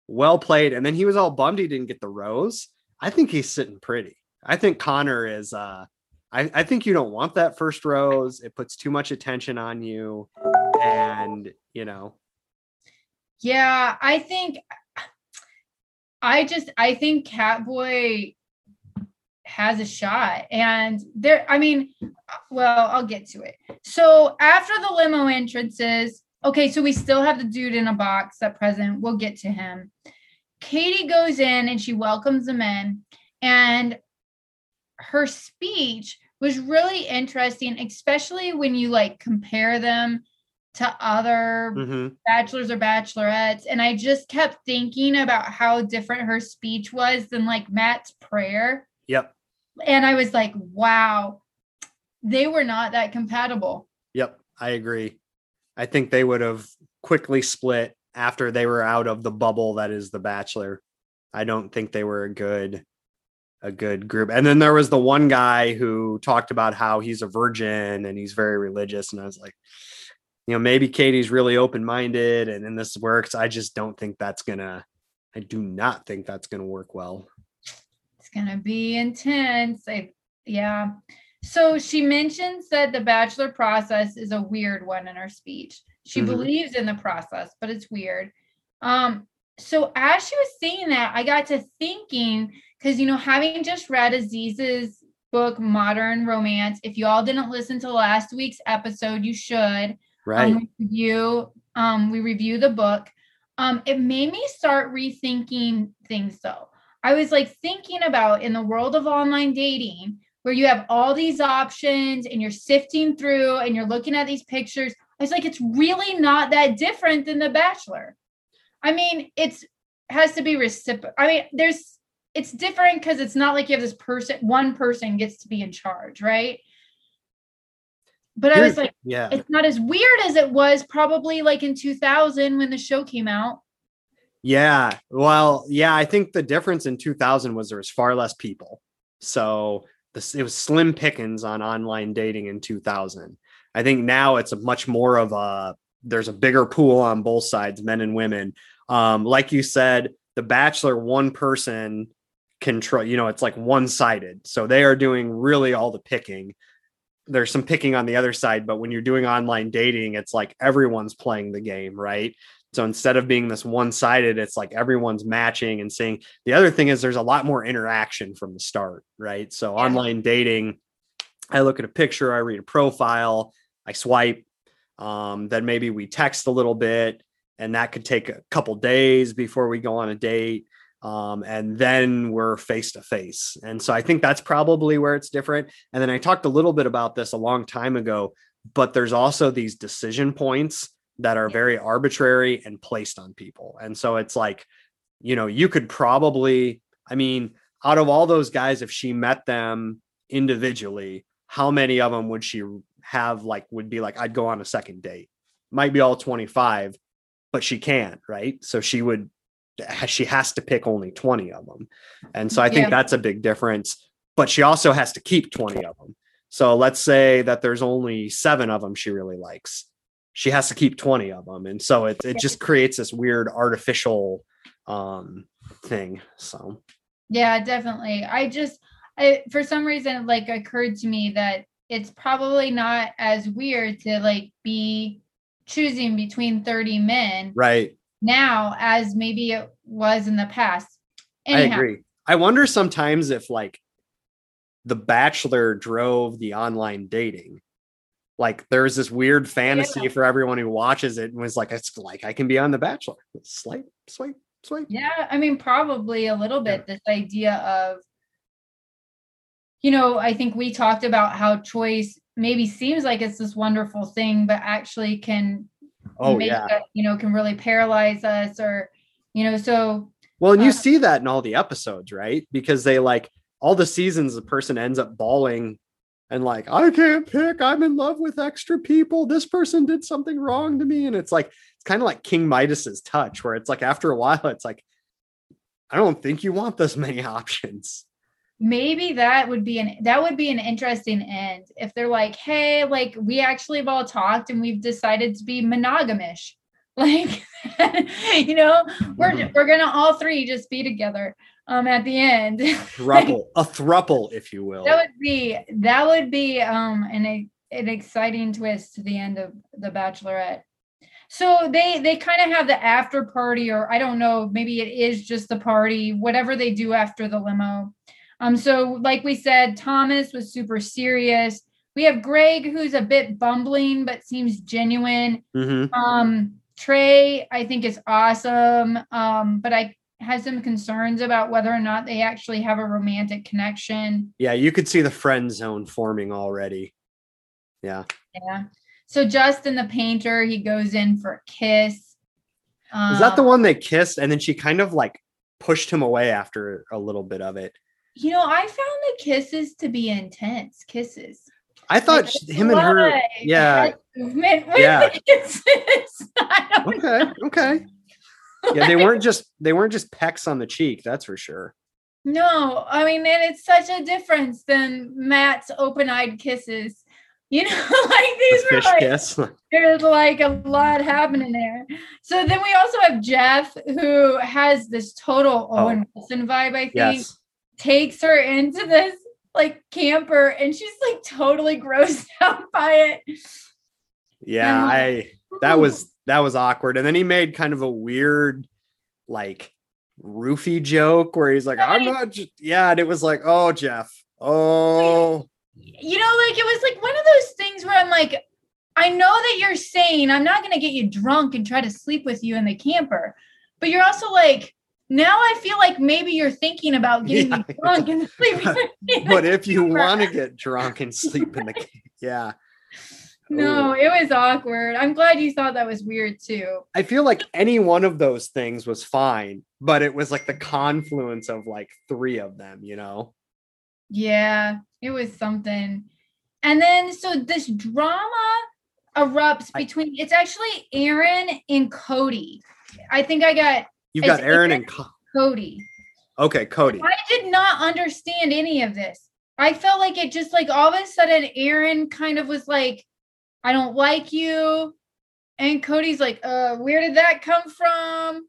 well played and then he was all bummed he didn't get the rose i think he's sitting pretty i think connor is uh I, I think you don't want that first rose it puts too much attention on you and you know yeah, I think I just I think Catboy has a shot and there I mean well I'll get to it. So after the limo entrances, okay, so we still have the dude in a box at present. We'll get to him. Katie goes in and she welcomes them in and her speech was really interesting, especially when you like compare them to other Mhm. bachelors or bachelorettes. And I just kept thinking about how different her speech was than like Matt's prayer. Yep. And I was like, wow, they were not that compatible. Yep. I agree. I think they would have quickly split after they were out of the bubble that is the Bachelor. I don't think they were a good a good group. And then there was the one guy who talked about how he's a virgin and he's very religious and I was like you know maybe Katie's really open-minded and then this works. I just don't think that's to I do not think that's to work well. It's gonna be intense. I, yeah. So she mentions that the bachelor process is a weird one in her speech. She Mhm. believes in the process, but it's weird. Um, so as she was saying that, I got to thinking because you know, having just read Aziz's book Modern Romance, if you all didn't listen to last week's episode, you should. Right. Um, we review um we review the book. Um, it made me start rethinking things though. I was like thinking about in the world of online dating where you have all these options and you're sifting through and you're looking at these pictures. I was like, it's really not that different than The Bachelor. I mean, it's has to be reciprocal. I mean, there's it's different because it's not like you have this person, one person gets to be in charge, right? But I was like, yeah. it's not as weird as it was probably like in 2000 when the show came out. Yeah. Well, yeah, I think the difference in 2000 was there was far less people. So this, it was slim pickings on online dating in 2000. I think now it's a much more of a there's a bigger pool on both sides, men and women. Um, like you said, the Bachelor, one person control, you know, it's like one sided. So they are doing really all the picking. There's some picking on the other side, but when you're doing online dating, it's like everyone's playing the game, right? So instead of being this one sided, it's like everyone's matching and seeing. The other thing is there's a lot more interaction from the start, right? So Yeah. online dating, I look at a picture, I read a profile, I swipe, um, then maybe we text a little bit, and that could take a couple days before we go on a date. Um, and then we're face to face. And so I think that's probably where it's different. And then I talked a little bit about this a long time ago, but there's also these decision points that are very arbitrary and placed on people. And so it's like, you know, you could probably, I mean, out of all those guys, if she met them individually, how many of them would she have like would be like, I'd go on a second date? Might be all 25, but she can't, right? So she would she has to pick only 20 of them. And so I think Yeah. that's a big difference. But she also has to keep 20 of them. So let's say that there's only seven of them she really likes. She has to keep 20 of them. And so it, it just creates this weird artificial um thing. So Yeah, definitely. I just, I for some reason, it, like occurred to me that it's probably not as weird to like be choosing between 30 men right. now as maybe it was in the past. I agree. I wonder sometimes if like the bachelor drove the online dating. Like there's this weird fantasy Yeah. for everyone who watches it and was like, it's like I can be on the bachelor. Swipe, swipe, swipe. Yeah, I mean, probably a little bit this idea of, you know, I think we talked about how choice maybe seems like it's this wonderful thing, but actually can Oh make yeah. you know, can really paralyze us or, you know, so Well, and you Uh, see that in all the episodes, right? Because they like all the seasons, the person ends up bawling and like, I can't pick. I'm in love with extra people. This person did something wrong to me. And it's like, it's kind of like King Midas's touch, where it's like after a while, it's like, I don't think you want this many options. Maybe that would be an that would be an interesting end if they're like, hey, like we actually have all talked and we've decided to be monogamish. Like, you know, we're Mhm. we're gonna all three just be together um at the end. a Thruple, a thruple, if you will. that would be that would be um an an exciting twist to the end of the bachelorette so they they kind of have the after party or i don't know maybe it is just the party whatever they do after the limo um so like we said thomas was super serious we have greg who's a bit bumbling but seems genuine Mhm. um Tre i think is awesome um but i has some concerns about whether or not they actually have a romantic connection. Yeah, you could see the friend zone forming already. Yeah. Yeah. So Justin the painter, he goes in for a kiss. Is that the Um, one they kissed and then she kind of like pushed him away after a little bit of it? You know, I found the kisses to be intense kisses. I thought Like, him and her yeah. movement Yeah. I don't Okay, okay. Yeah, they weren't just they weren't just pecks on the cheek, that's for sure. No, I mean, and it's such a difference than Matt's open-eyed kisses. You know, like these The were like kiss. there's like a lot happening there. So then we also have Jeff, who has this total Oh. Owen Wilson vibe. I think yes. Takes her into this like camper, and she's like totally grossed out by it. Yeah, like, I that was that was awkward. And then he made kind of a weird like roofie joke where he's like, I'm not yeah, and it was like, oh Jeff. Oh you know, like it was like one of those things where I'm like, I know that you're saying I'm not going to get you drunk and try to sleep with you in the camper, but you're also like, now I feel like maybe you're thinking about getting me Yeah. drunk and sleeping. with in the but if you want to get drunk and sleep in the yeah. no, Ooh. it was awkward. I'm glad you thought that was weird too. I feel like any one of those things was fine, but it was like the confluence of like three of them, you know? Yeah, it was something. And then so this drama erupts I- between it's actually Aaron and Cody. I think I got You've got Aaron Aaron- and Co- Cody. okay, Cody. I did not understand any of this. I felt like it just like all of a sudden Aaron kind of was like, I don't like you. And Cody's like, uh, where did that come from?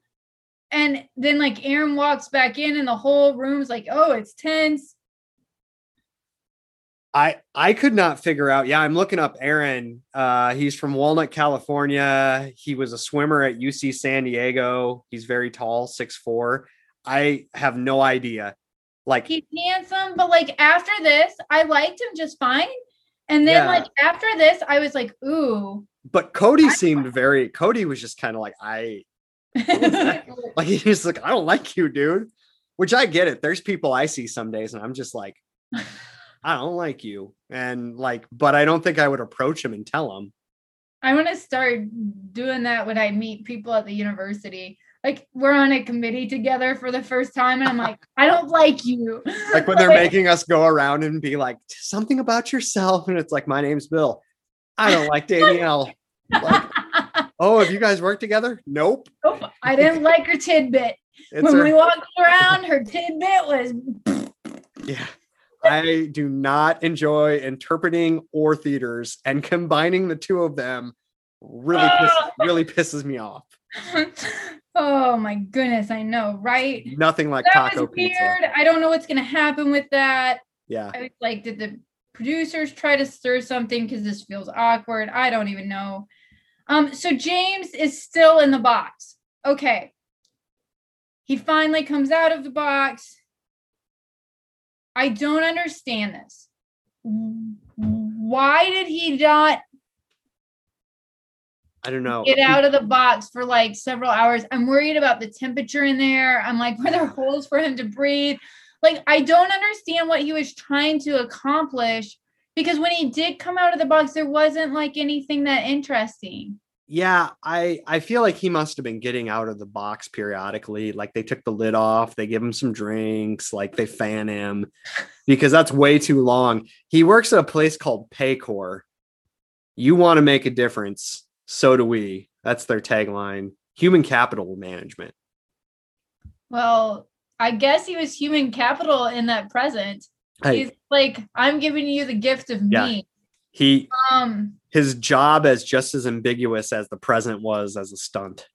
And then like Aaron walks back in and the whole room's like, oh, it's tense. I I could not figure out. Yeah, I'm looking up Aaron. Uh, he's from Walnut, California. He was a swimmer at UC San Diego. He's very tall, six four. I have no idea. Like, He's handsome, but like after this, I liked him just fine. And then Yeah. like after this, I was like, ooh. but Cody seemed very. Cody was just kind of like I like he's like I don't like you, dude. Which I get it. There's people I see some days, and I'm just like, I don't like you, and like, but I don't think I would approach him and tell him. I want to start doing that when I meet people at the university. Like we're on a committee together for the first time, and I'm like, I don't like you. like when they're making us go around and be like something about yourself and it's like my name's bill i don't like danielle like, oh have you guys worked together nope Nope, I didn't like her tidbit. when her- we walked around, her tidbit was yeah i do not enjoy interpreting or theaters and combining the two of them really pisses, really pisses me off oh my goodness, I know, right? nothing like That taco was pizza. I don't know what's gonna happen with that. yeah I was like, did the producers try to stir something because this feels awkward? I don't even know. Um, so James is still in the box. Okay. He finally comes out of the box. I don't understand this. Why did he not i don't know get out of the box for like several hours? I'm worried about the temperature in there. I'm like, were there holes for him to breathe? Like, I don't understand what he was trying to accomplish because when he did come out of the box, there wasn't like anything that interesting. Yeah i i feel like he must have been getting out of the box periodically like they took the lid off they give him some drinks like they fan him because that's way too long he works at a place called paycor you want to make a difference so do we that's their tagline human capital management Well, I guess he was human capital in that present. hey, He's like, I'm giving you the gift of Yeah. me. he Um, his job as just as ambiguous as the present was as a stunt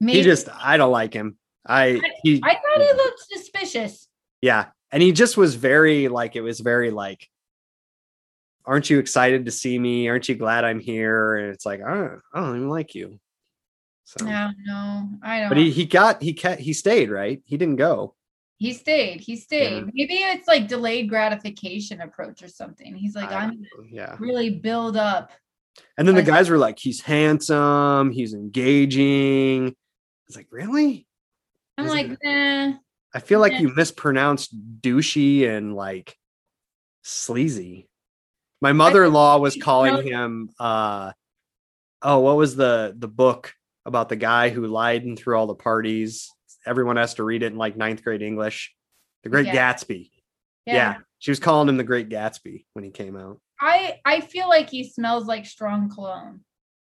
maybe he just i don't like him i he I thought he looked suspicious. Yeah. And he just was very like it was very like aren't you excited to see me? Aren't you glad I'm here? And it's like, I don't, I don't even like you. So No, no, I don't. but he he got he kept he stayed, right? He didn't go. He stayed. He stayed. Yeah. Maybe it's like delayed gratification approach or something. He's like, I- I'm yeah. really build up. And then the guys were like, he's handsome, he's engaging. It's like, really? I'm Is like, eh. I feel like you mispronounced douchey and like sleazy. My mother-in-law was calling him uh oh, what was the the book about the guy who lied and threw all the parties? Everyone has to read it in like ninth grade English. The Great Yeah. Gatsby. Yeah. Yeah. She was calling him the Great Gatsby when he came out. I I feel like he smells like strong cologne.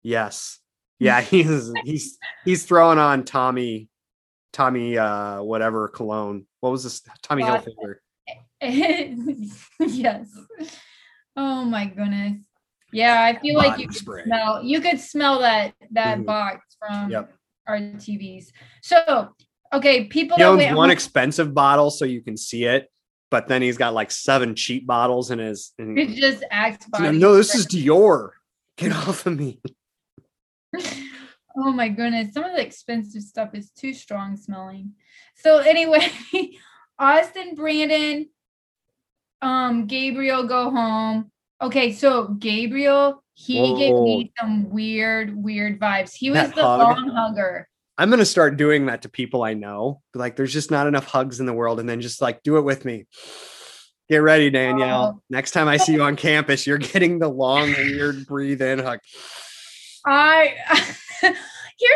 Yes. Yeah, he's he's he's throwing on Tommy Tommy uh whatever cologne. What was this? Tommy Bod- Hilfiger. yes. Oh my goodness. Yeah, I feel like you Body could smell you could smell that that Mhm. box from Yep. our TVs. So okay, people He owns one expensive bottle so you can see it, but then he's got like seven cheap bottles in his. in- it just acts no, body. no, this is Dior. Get off of me. Oh my goodness, some of the expensive stuff is too strong smelling. So anyway, Austin, Brandon, um, Gabriel go home. Okay, so Gabriel, he gave me some weird, weird vibes. He was That the hug? long hugger. I'm gonna start doing that to people I know. Like, there's just not enough hugs in the world, and then just like do it with me. Get ready, Danielle. Oh. Next time I see you on campus, you're getting the long, weird breathe in hug. I here's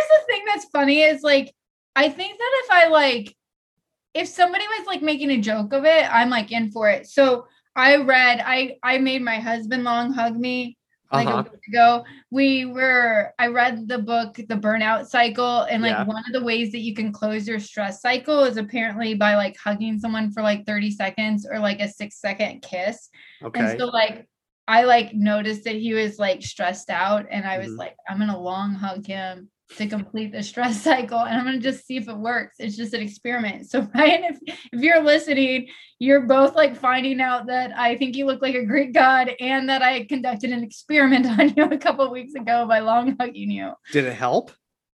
the thing that's funny is like I think that if I like if somebody was like making a joke of it, I'm like in for it. So I read I I made my husband long hug me like Uh-huh. a week ago. We were I read the book The Burnout Cycle and like Yeah. one of the ways that you can close your stress cycle is apparently by like hugging someone for like 30 seconds or like a 6 second kiss. Okay. And so like I like noticed that he was like stressed out and I was Mhm. like, I'm gonna long hug him to complete the stress cycle and I'm gonna just see if it works. It's just an experiment. So Ryan, if if you're listening, you're both like finding out that I think you look like a Greek god and that I conducted an experiment on you a couple weeks ago by long hugging you. Did it help?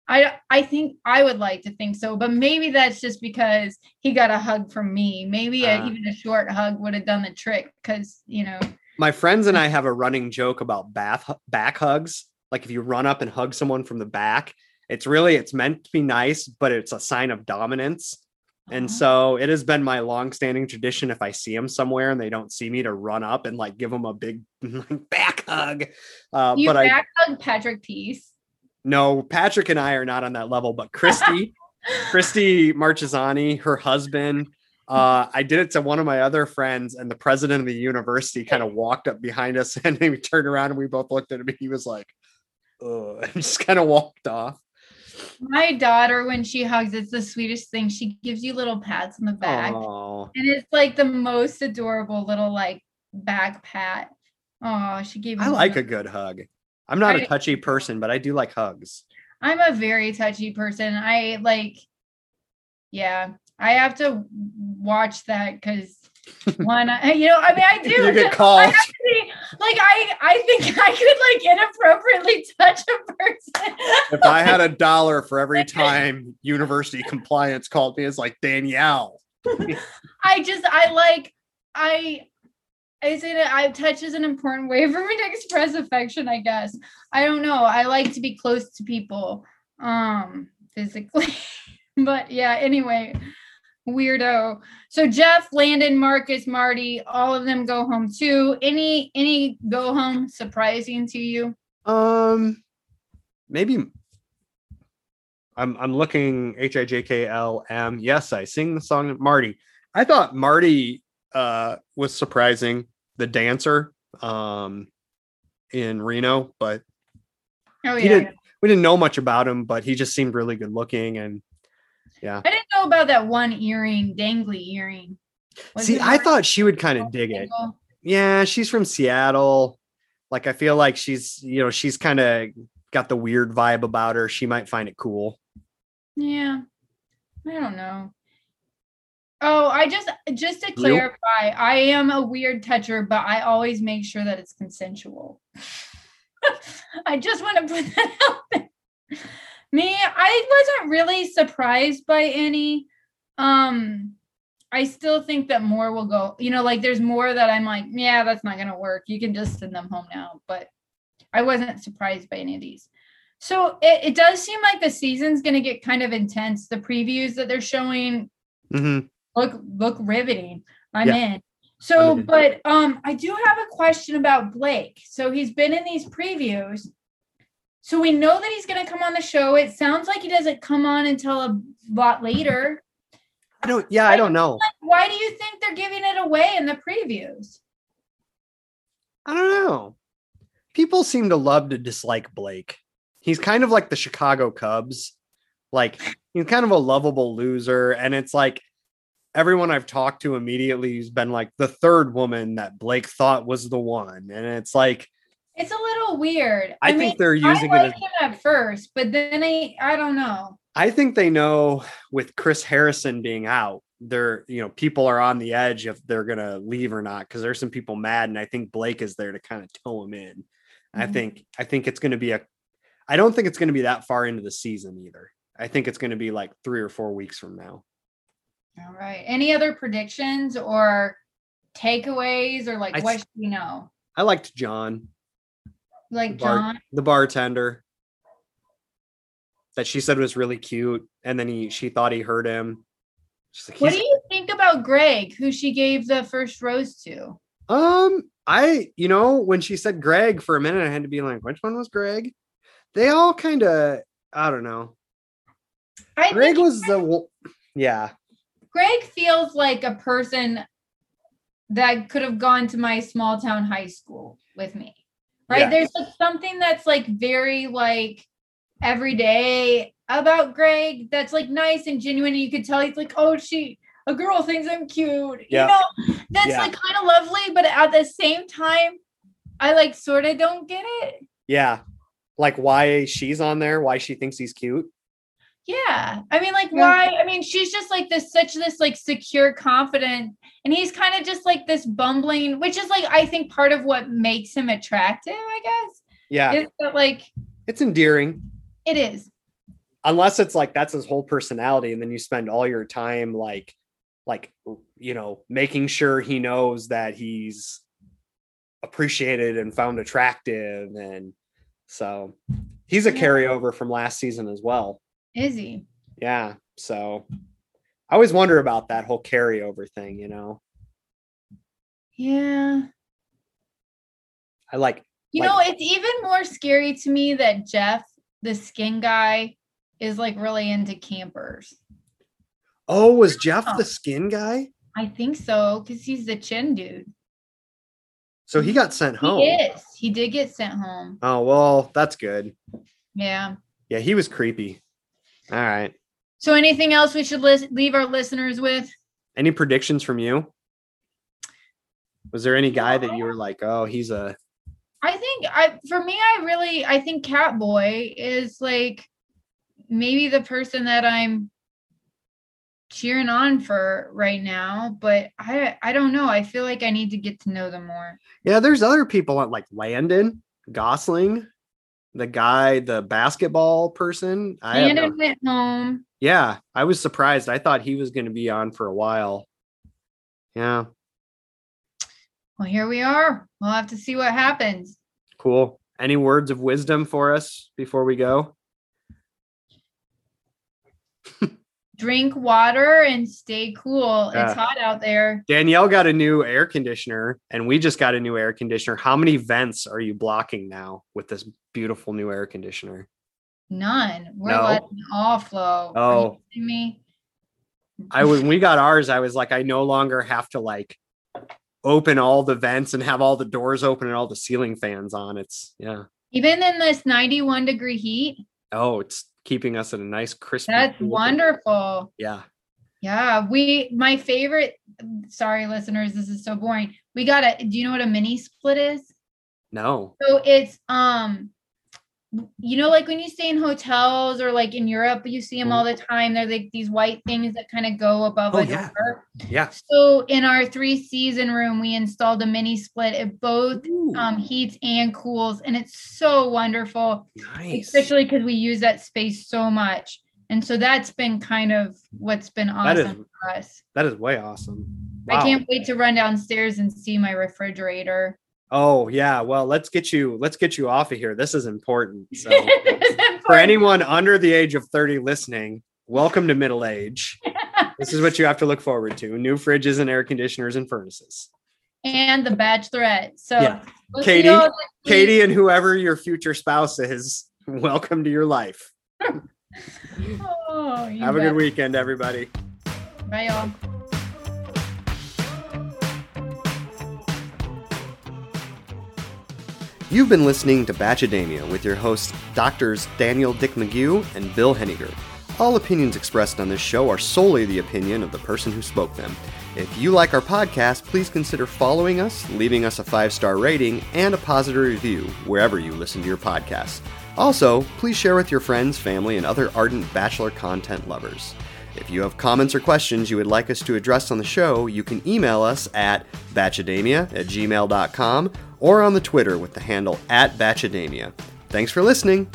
I I think I would like to think so, but maybe that's just because he got a hug from me. Maybe a, Ah. even a short hug would have done the trick because you know My friends and I have a running joke about bath back hugs. Like if you run up and hug someone from the back, it's really it's meant to be nice, but it's a sign of dominance. And Uh-huh. so it has been my long-standing tradition if I see them somewhere and they don't see me to run up and like give them a big back hug. Uh, you but I back hug Patrick Peace. no, Patrick and I are not on that level, but Christy, Christy Marchesani, her husband, uh, I did it to one of my other friends, and the president of the university kind of walked up behind us and we turned around and we both looked at him. And he was like, Ugh, and just kind of walked off. My daughter, when she hugs, it's the sweetest thing. She gives you little pats on the back, Oh, and it's like the most adorable little like back pat. Oh, she gave me. I like a good hug. I'm not a touchy person, but I do like hugs. I'm a very touchy person. I like, yeah, I have to watch that because one, I, you know, I mean, I do. You get called. be- like I, I think I could like inappropriately touch a person. If I had a dollar for every time university compliance called me, it's like Danielle. I just, I like, I. I Is it? I touch is an important way for me to express affection. I guess. I don't know. I like to be close to people, um, physically. but yeah. Anyway, weirdo. So Jeff, Landon, Marcus, Marty, all of them go home too. Any any go home surprising to you? Um, maybe. I'm I'm looking H I J K L M. Yes, I sing the song Marty. I thought Marty uh was surprising, the dancer um in Reno, but Oh he yeah. didn't we didn't know much about him, but he just seemed really good looking and I didn't know about that one earring, dangly earring. Was see, I thought she would kind of dig it. Yeah, she's from Seattle. Like I feel like she's, you know, she's kind of got the weird vibe about her. She might find it cool. Yeah. I don't know. Oh, I just just to clarify, I am a weird toucher, but I always make sure that it's consensual. I just want to put that out there. Me, I wasn't really surprised by any. Um, I still think that more will go. You know, like there's more that I'm like, yeah, that's not gonna work. You can just send them home now. But I wasn't surprised by any of these. So it, it does seem like the season's going to get kind of intense. The previews that they're showing mm-hmm. look look riveting. I'm Yeah. in. So, but um, I do have a question about Blake. So he's been in these previews. So we know that he's going to come on the show. It sounds like he doesn't come on until a lot later. I don't. Yeah, I don't know. Why do you think they're giving it away in the previews? I don't know. People seem to love to dislike Blake. He's kind of like the Chicago Cubs. Like he's kind of a lovable loser, and it's like everyone I've talked to immediately has been like the third woman that Blake thought was the one, and it's like It's a little weird. I, think mean, they're using I it. As, him at first, but then I I don't know. I think they know with Chris Harrison being out, they're you know people are on the edge if they're gonna leave or not because there's some people mad, and I think Blake is there to kind of tow him in. I Mhm. think I think it's going to be a. I don't think it's going to be that far into the season either. I think it's going to be like three or four weeks from now. All right. Any other predictions or takeaways or like I what should we know? I liked John, Like bar- John. the bartender, that she said was really cute, and then he she thought he heard him. She's like, What do you think about Greg, who she gave the first rose to? Um, I you know when she said Greg for a minute, I had to be like, which one was Greg? They all kind of I don't know. I Greg was the yeah Greg feels like a person that could have gone to my small town high school with me. Right? Yeah. There's like something that's like very like everyday about Greg that's like nice and genuine. And you could tell he's like, oh, she a girl thinks I'm cute. Yeah. You know, that's Yeah. like kind of lovely, but at the same time, I like sort of don't get it. yeah like why she's on there, why she thinks he's cute. Yeah. I mean, like, why? I mean, she's just like this, such this like secure, confident, and he's kind of just like this bumbling, which is like, I think part of what makes him attractive, I guess, Yeah, is that like it's endearing. it is. unless it's like that's his whole personality and then you spend all your time like like you know making sure he knows that he's appreciated and found attractive and so he's a carryover from last season as well Is he? yeah so i always wonder about that whole carryover thing you know Yeah. i like You Like- know, it's even more scary to me that Jeff, the skin guy, is like really into campers. oh was jeff the skin guy I think so, because he's the chin dude. so he got sent home He is. He did get sent home. oh well that's good Yeah. yeah he was creepy all right So, anything else we should lis- leave our listeners with? Any predictions from you? Was there any guy that you were like, oh, he's a I think I for me I really I think Catboy is like maybe the person that I'm cheering on for right now, but I I don't know. I feel like I need to get to know them more. yeah? There's other people like Landon Gosling, the guy, the basketball person. I have no- went home. yeah, I was surprised. I thought he was going to be on for a while. Yeah, Well, here we are. We'll have to see what happens. cool. Any words of wisdom for us before we go? Drink water and stay cool. Yeah. It's hot out there. Danielle got a new air conditioner, and we just got a new air conditioner. How many vents are you blocking now with this beautiful new air conditioner? None. We're No? letting all flow. Are you Oh. me? I when we got ours, I was like, I no longer have to like open all the vents and have all the doors open and all the ceiling fans on. It's yeah. Even in this 91 degree heat, Oh, it's keeping us at a nice crispy. that's wonderful. Yeah. Yeah, we my favorite. Sorry, listeners, this is so boring. We got a. Do you know what a mini split is? No. So it's um, you know, like when you stay in hotels or like in Europe, you see them all the time. They're like these white things that kind of go above Oh, a yeah. door. Yeah. So in our three season room, we installed a mini split. It both um heats and cools, and it's so wonderful nice. especially because we use that space so much. And so that's been kind of what's been That is- awesome for us. that is way awesome. I can't wait to run downstairs and see my refrigerator. Oh yeah. Well, let's get you let's get you off of here. This is important. So for anyone under the age of 30 listening, welcome to middle age. this is what you have to look forward to. New fridges and air conditioners and furnaces. and the bachelorette. So Yeah. Katie, y'all next week. Katie and whoever your future spouse is, welcome to your life. Oh, you Have a good weekend, everybody. Bye, y'all. You've been listening to Bachademia with your hosts, Doctors Danielle Dick McGeough and Bill Henniger. All opinions expressed on this show are solely the opinion of the person who spoke them. If you like our podcast, please consider following us, leaving us a five star rating, and a positive review wherever you listen to your podcasts. Also, please share with your friends, family, and other ardent Bachelor content lovers. If you have comments or questions you would like us to address on the show, you can email us at bachademia at gmail.com or on the Twitter with the handle at bachademia. Thanks for listening.